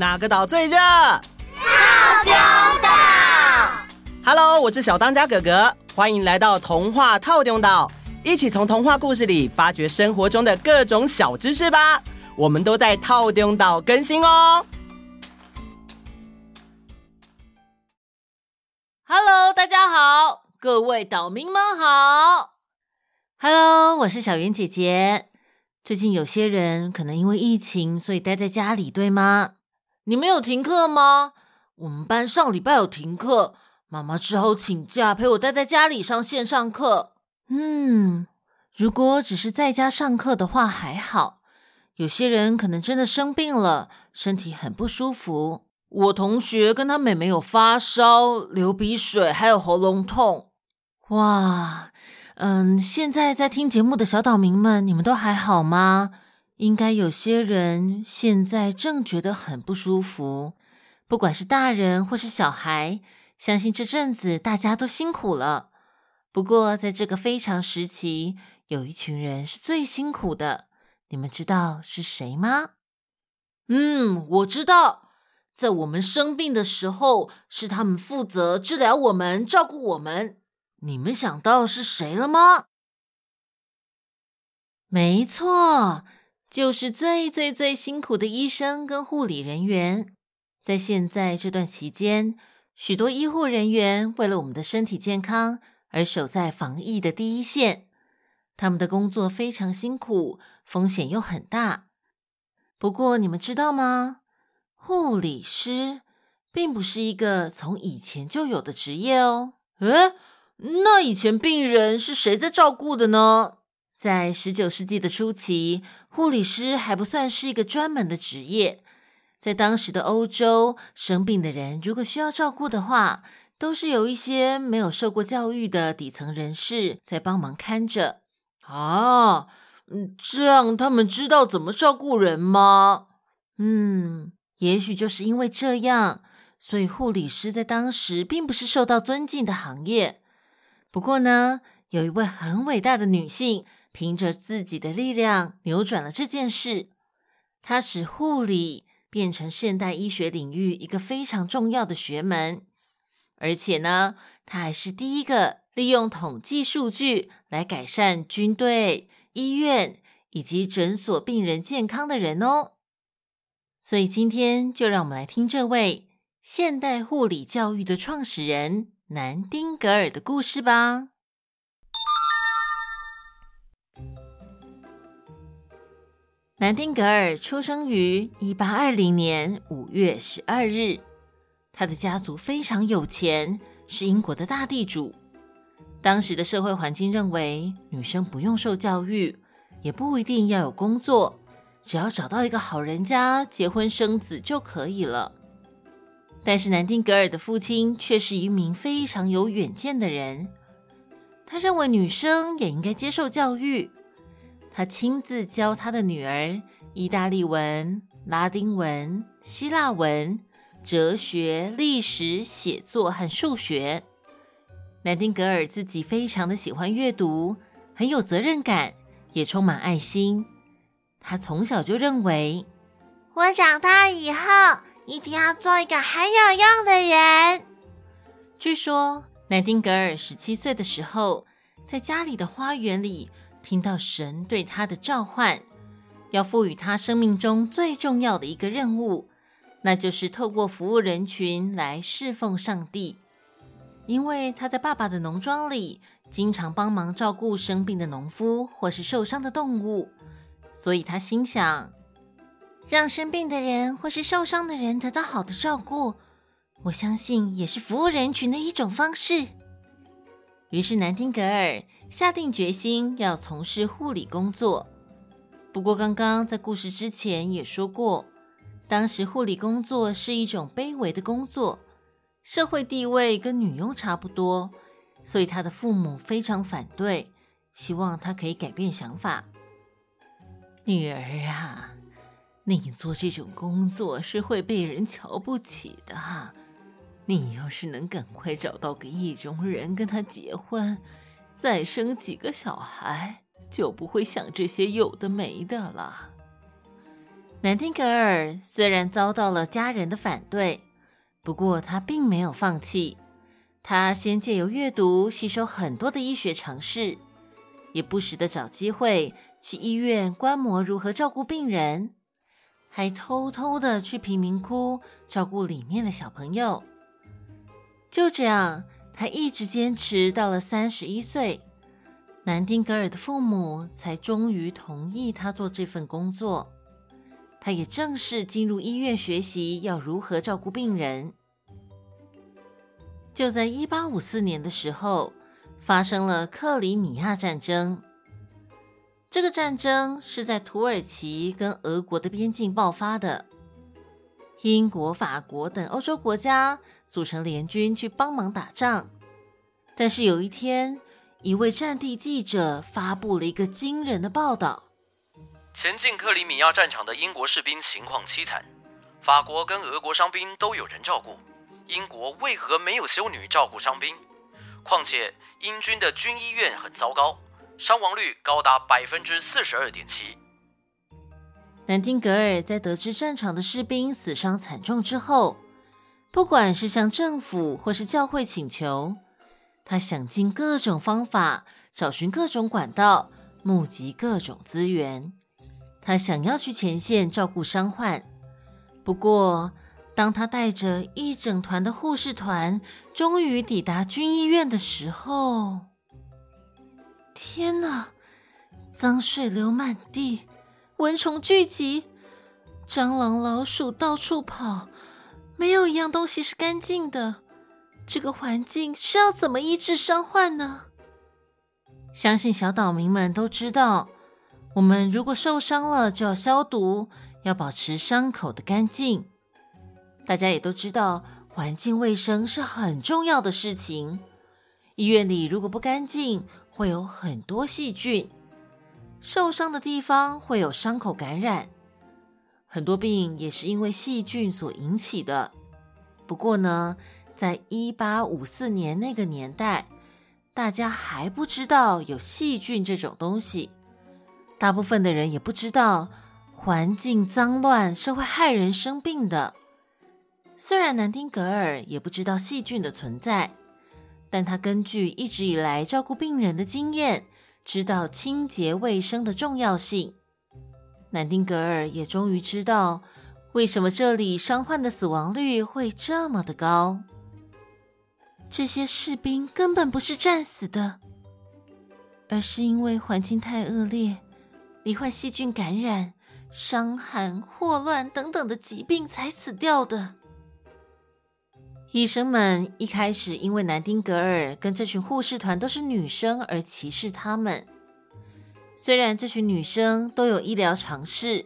哪个岛最热？套丁岛。Hello，我是小当家哥哥，欢迎来到童话套丁岛，一起从童话故事里发掘生活中的各种小知识吧。我们都在套丁岛更新哦。Hello，大家好，各位岛民们好。Hello，我是小圆姐姐。最近有些人可能因为疫情，所以待在家里，对吗？你们有停课吗？我们班上礼拜有停课，妈妈只好请假陪我待在家里上线上课。嗯，如果只是在家上课的话还好，有些人可能真的生病了，身体很不舒服。我同学跟他妹妹有发烧、流鼻水，还有喉咙痛。哇！嗯，现在在听节目的小岛民们，你们都还好吗？应该有些人现在正觉得很不舒服，不管是大人或是小孩，相信这阵子大家都辛苦了。不过，在这个非常时期，有一群人是最辛苦的，你们知道是谁吗？嗯，我知道，在我们生病的时候，是他们负责治疗我们、照顾我们。你们想到是谁了吗？没错，就是最最最辛苦的医生跟护理人员。在现在这段期间，许多医护人员为了我们的身体健康而守在防疫的第一线，他们的工作非常辛苦，风险又很大。不过，你们知道吗？护理师并不是一个从以前就有的职业哦。诶那以前病人是谁在照顾的呢？在十九世纪的初期，护理师还不算是一个专门的职业。在当时的欧洲，生病的人如果需要照顾的话，都是有一些没有受过教育的底层人士在帮忙看着。啊，嗯，这样他们知道怎么照顾人吗？嗯，也许就是因为这样，所以护理师在当时并不是受到尊敬的行业。不过呢，有一位很伟大的女性，凭着自己的力量扭转了这件事。她使护理变成现代医学领域一个非常重要的学门，而且呢，他还是第一个利用统计数据来改善军队、医院以及诊所病人健康的人哦。所以今天就让我们来听这位现代护理教育的创始人。南丁格尔的故事吧。南丁格尔出生于一八二零年五月十二日，他的家族非常有钱，是英国的大地主。当时的社会环境认为，女生不用受教育，也不一定要有工作，只要找到一个好人家结婚生子就可以了。但是南丁格尔的父亲却是一名非常有远见的人，他认为女生也应该接受教育。他亲自教他的女儿意大利文、拉丁文、希腊文、哲学、历史、写作和数学。南丁格尔自己非常的喜欢阅读，很有责任感，也充满爱心。他从小就认为，我长大以后。一定要做一个很有用的人。据说，南丁格尔十七岁的时候，在家里的花园里听到神对他的召唤，要赋予他生命中最重要的一个任务，那就是透过服务人群来侍奉上帝。因为他在爸爸的农庄里经常帮忙照顾生病的农夫或是受伤的动物，所以他心想。让生病的人或是受伤的人得到好的照顾，我相信也是服务人群的一种方式。于是，南丁格尔下定决心要从事护理工作。不过，刚刚在故事之前也说过，当时护理工作是一种卑微的工作，社会地位跟女佣差不多，所以他的父母非常反对，希望他可以改变想法。女儿啊！你做这种工作是会被人瞧不起的。你要是能赶快找到个意中人，跟他结婚，再生几个小孩，就不会想这些有的没的了。南丁格尔虽然遭到了家人的反对，不过他并没有放弃。他先借由阅读吸收很多的医学常识，也不时的找机会去医院观摩如何照顾病人，还偷偷的去贫民窟照顾里面的小朋友。就这样，他一直坚持到了三十一岁，南丁格尔的父母才终于同意他做这份工作。他也正式进入医院学习要如何照顾病人。就在一八五四年的时候，发生了克里米亚战争。这个战争是在土耳其跟俄国的边境爆发的。英国、法国等欧洲国家组成联军去帮忙打仗。但是有一天，一位战地记者发布了一个惊人的报道。前进克里米亚战场的英国士兵情况凄惨，法国跟俄国伤兵都有人照顾，英国为何没有修女照顾伤兵？况且英军的军医院很糟糕，伤亡率高达百分之四十二点七。南丁格尔在得知战场的士兵死伤惨重之后，不管是向政府或是教会请求，他想尽各种方法，找寻各种管道，募集各种资源。他想要去前线照顾伤患，不过当他带着一整团的护士团终于抵达军医院的时候，天哪！脏水流满地，蚊虫聚集，蟑螂、老鼠到处跑，没有一样东西是干净的。这个环境是要怎么医治伤患呢？相信小岛民们都知道。我们如果受伤了，就要消毒，要保持伤口的干净。大家也都知道，环境卫生是很重要的事情。医院里如果不干净，会有很多细菌，受伤的地方会有伤口感染，很多病也是因为细菌所引起的。不过呢，在一八五四年那个年代，大家还不知道有细菌这种东西。大部分的人也不知道，环境脏乱是会害人生病的。虽然南丁格尔也不知道细菌的存在，但他根据一直以来照顾病人的经验，知道清洁卫生的重要性。南丁格尔也终于知道，为什么这里伤患的死亡率会这么的高。这些士兵根本不是战死的，而是因为环境太恶劣。罹患细菌感染、伤寒、霍乱等等的疾病才死掉的。医生们一开始因为南丁格尔跟这群护士团都是女生而歧视他们。虽然这群女生都有医疗常识，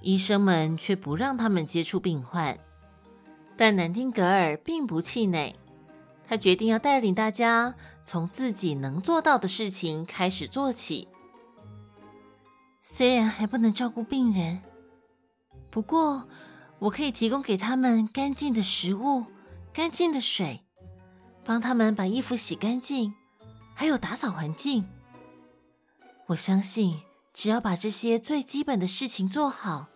医生们却不让他们接触病患。但南丁格尔并不气馁，他决定要带领大家从自己能做到的事情开始做起。虽然还不能照顾病人，不过我可以提供给他们干净的食物、干净的水，帮他们把衣服洗干净，还有打扫环境。我相信，只要把这些最基本的事情做好，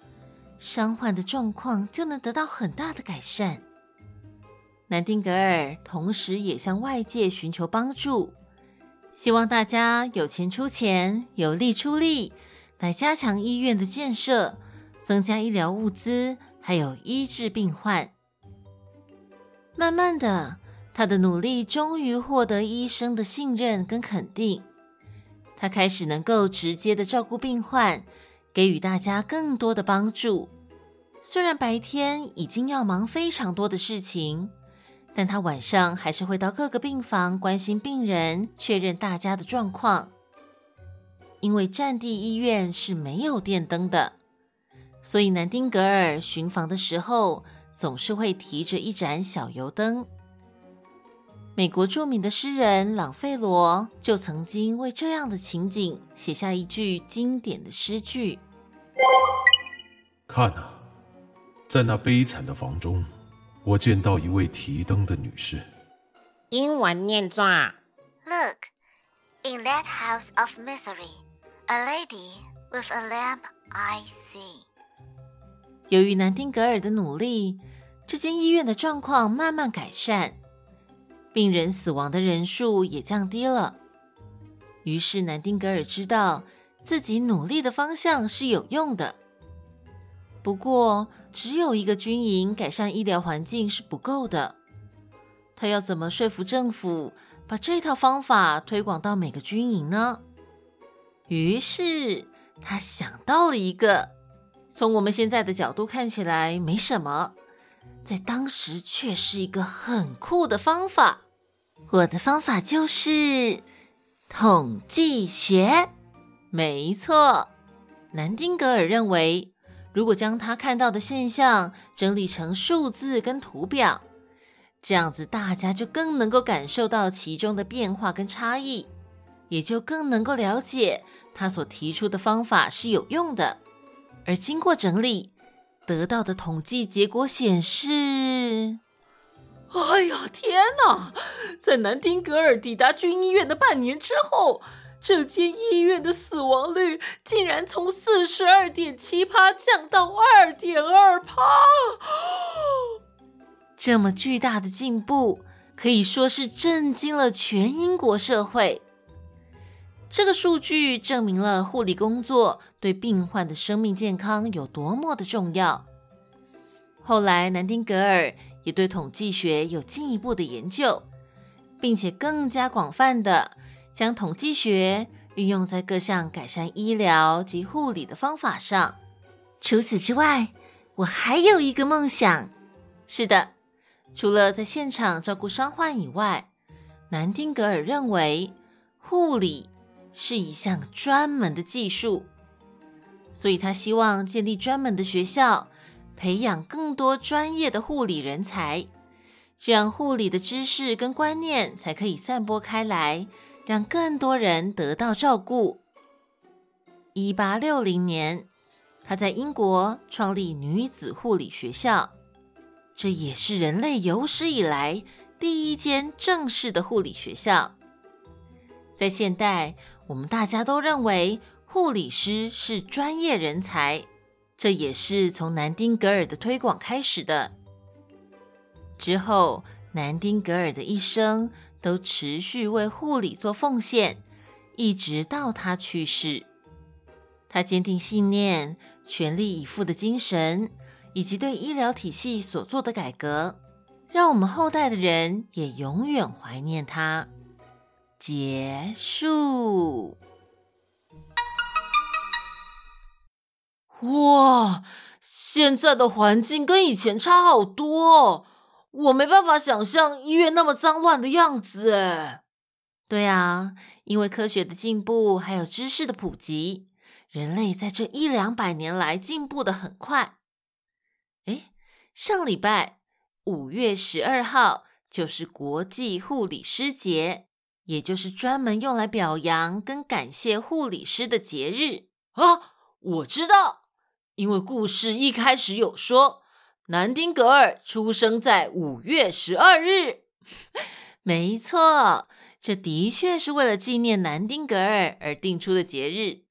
伤患的状况就能得到很大的改善。南丁格尔同时也向外界寻求帮助，希望大家有钱出钱，有力出力。来加强医院的建设，增加医疗物资，还有医治病患。慢慢的，他的努力终于获得医生的信任跟肯定。他开始能够直接的照顾病患，给予大家更多的帮助。虽然白天已经要忙非常多的事情，但他晚上还是会到各个病房关心病人，确认大家的状况。因为战地医院是没有电灯的，所以南丁格尔巡房的时候总是会提着一盏小油灯。美国著名的诗人朗费罗就曾经为这样的情景写下一句经典的诗句：“看啊，在那悲惨的房中，我见到一位提灯的女士。”英文念作：“Look, in that house of misery。” A lady with a lamp I see。由于南丁格尔的努力，这间医院的状况慢慢改善，病人死亡的人数也降低了。于是南丁格尔知道自己努力的方向是有用的。不过，只有一个军营改善医疗环境是不够的。他要怎么说服政府把这套方法推广到每个军营呢？于是他想到了一个，从我们现在的角度看起来没什么，在当时却是一个很酷的方法。我的方法就是统计学。没错，南丁格尔认为，如果将他看到的现象整理成数字跟图表，这样子大家就更能够感受到其中的变化跟差异，也就更能够了解他所提出的方法是有用的。而经过整理得到的统计结果显示，哎呀，天哪！在南丁格尔抵达军医院的半年之后，这间医院的死亡率竟然从四十二点七趴降到二点二趴。这么巨大的进步，可以说是震惊了全英国社会。这个数据证明了护理工作对病患的生命健康有多么的重要。后来，南丁格尔也对统计学有进一步的研究，并且更加广泛的将统计学运用在各项改善医疗及护理的方法上。除此之外，我还有一个梦想。是的。除了在现场照顾伤患以外，南丁格尔认为护理是一项专门的技术，所以他希望建立专门的学校，培养更多专业的护理人才，这样护理的知识跟观念才可以散播开来，让更多人得到照顾。一八六零年，他在英国创立女子护理学校。这也是人类有史以来第一间正式的护理学校。在现代，我们大家都认为护理师是专业人才，这也是从南丁格尔的推广开始的。之后，南丁格尔的一生都持续为护理做奉献，一直到他去世。他坚定信念、全力以赴的精神。以及对医疗体系所做的改革，让我们后代的人也永远怀念他。结束。哇，现在的环境跟以前差好多，哦我没办法想象医院那么脏乱的样子。哎，对啊，因为科学的进步还有知识的普及，人类在这一两百年来进步的很快。哎，上礼拜五月十二号就是国际护理师节，也就是专门用来表扬跟感谢护理师的节日啊！我知道，因为故事一开始有说，南丁格尔出生在五月十二日。没错，这的确是为了纪念南丁格尔而定出的节日。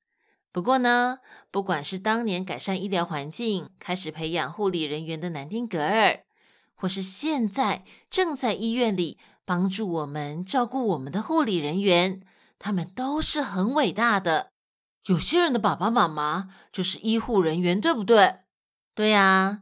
不过呢，不管是当年改善医疗环境、开始培养护理人员的南丁格尔，或是现在正在医院里帮助我们照顾我们的护理人员，他们都是很伟大的。有些人的爸爸妈妈就是医护人员，对不对？对呀，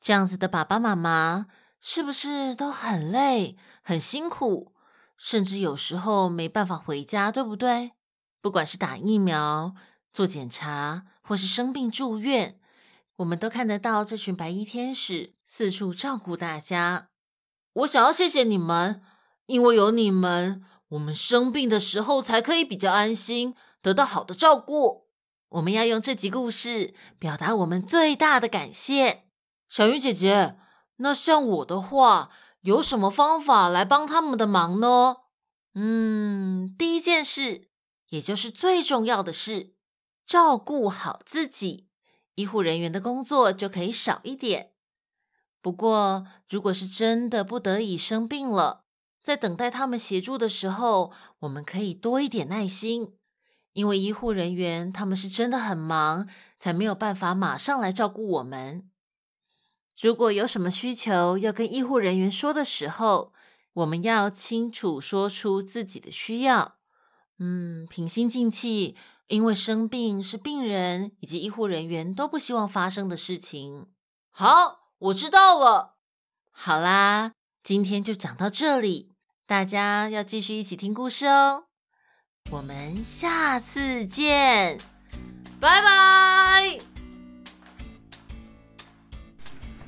这样子的爸爸妈妈是不是都很累、很辛苦，甚至有时候没办法回家，对不对？不管是打疫苗，做检查或是生病住院，我们都看得到这群白衣天使四处照顾大家。我想要谢谢你们，因为有你们，我们生病的时候才可以比较安心，得到好的照顾。我们要用这集故事表达我们最大的感谢。小云姐姐，那像我的话，有什么方法来帮他们的忙呢？嗯，第一件事，也就是最重要的事。照顾好自己，医护人员的工作就可以少一点。不过，如果是真的不得已生病了，在等待他们协助的时候，我们可以多一点耐心，因为医护人员他们是真的很忙，才没有办法马上来照顾我们。如果有什么需求要跟医护人员说的时候，我们要清楚说出自己的需要。嗯，平心静气，因为生病是病人以及医护人员都不希望发生的事情。好，我知道了。好啦，今天就讲到这里，大家要继续一起听故事哦。我们下次见，拜拜。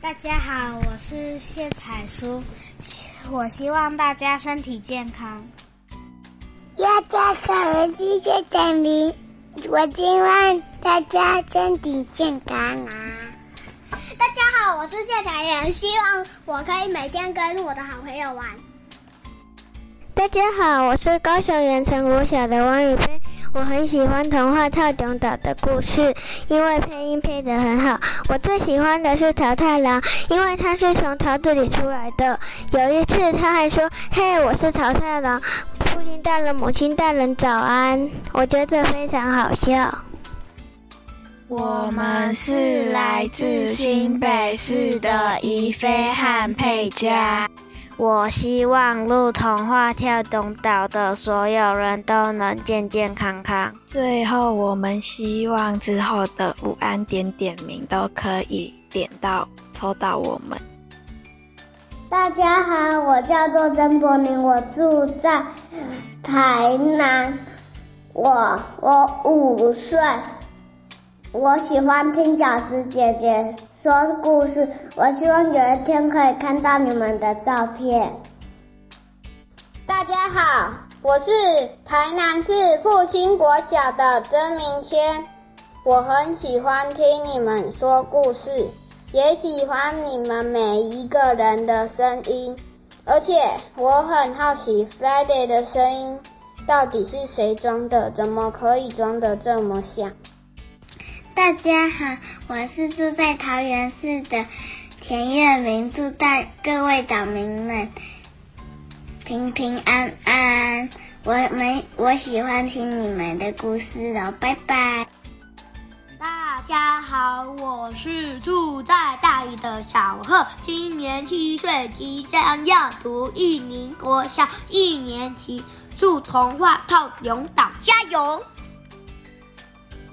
大家好，我是谢彩书，我希望大家身体健康。大家好，我是谢彩明，我希望大家身体健康啊。大家好，我是谢彩妍，希望我可以每天跟我的好朋友玩。大家好，我是高雄盐城国小的王宇飞，我很喜欢童话透中岛的故事，因为配音配得很好。我最喜欢的是桃太郎，因为他是从桃子里出来的。有一次他还说：“嘿，我是桃太郎。”父亲大人，母亲大人，早安！我觉得非常好笑。我们是来自新北市的宜菲和佩佳。我希望录童话跳动岛的所有人都能健健康康。最后，我们希望之后的午安点点名都可以点到抽到我们。大家好，我叫做曾柏宁，我住在台南，我我五岁，我喜欢听小芝姐姐说故事，我希望有一天可以看到你们的照片。大家好，我是台南市复兴国小的曾明谦，我很喜欢听你们说故事。也喜欢你们每一个人的声音，而且我很好奇 Friday 的声音到底是谁装的？怎么可以装的这么像？大家好，我是住在桃园市的田月明，祝大各位岛民们平平安安。我们我喜欢听你们的故事哦，拜拜。大家好，我是住在大理的小贺，今年七岁，即将要读玉林国小一年级，祝童话透中岛加油！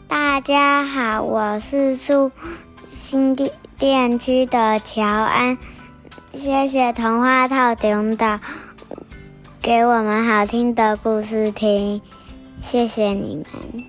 大家好，我是住新店区的乔安，谢谢童话透中岛给我们好听的故事听，谢谢你们。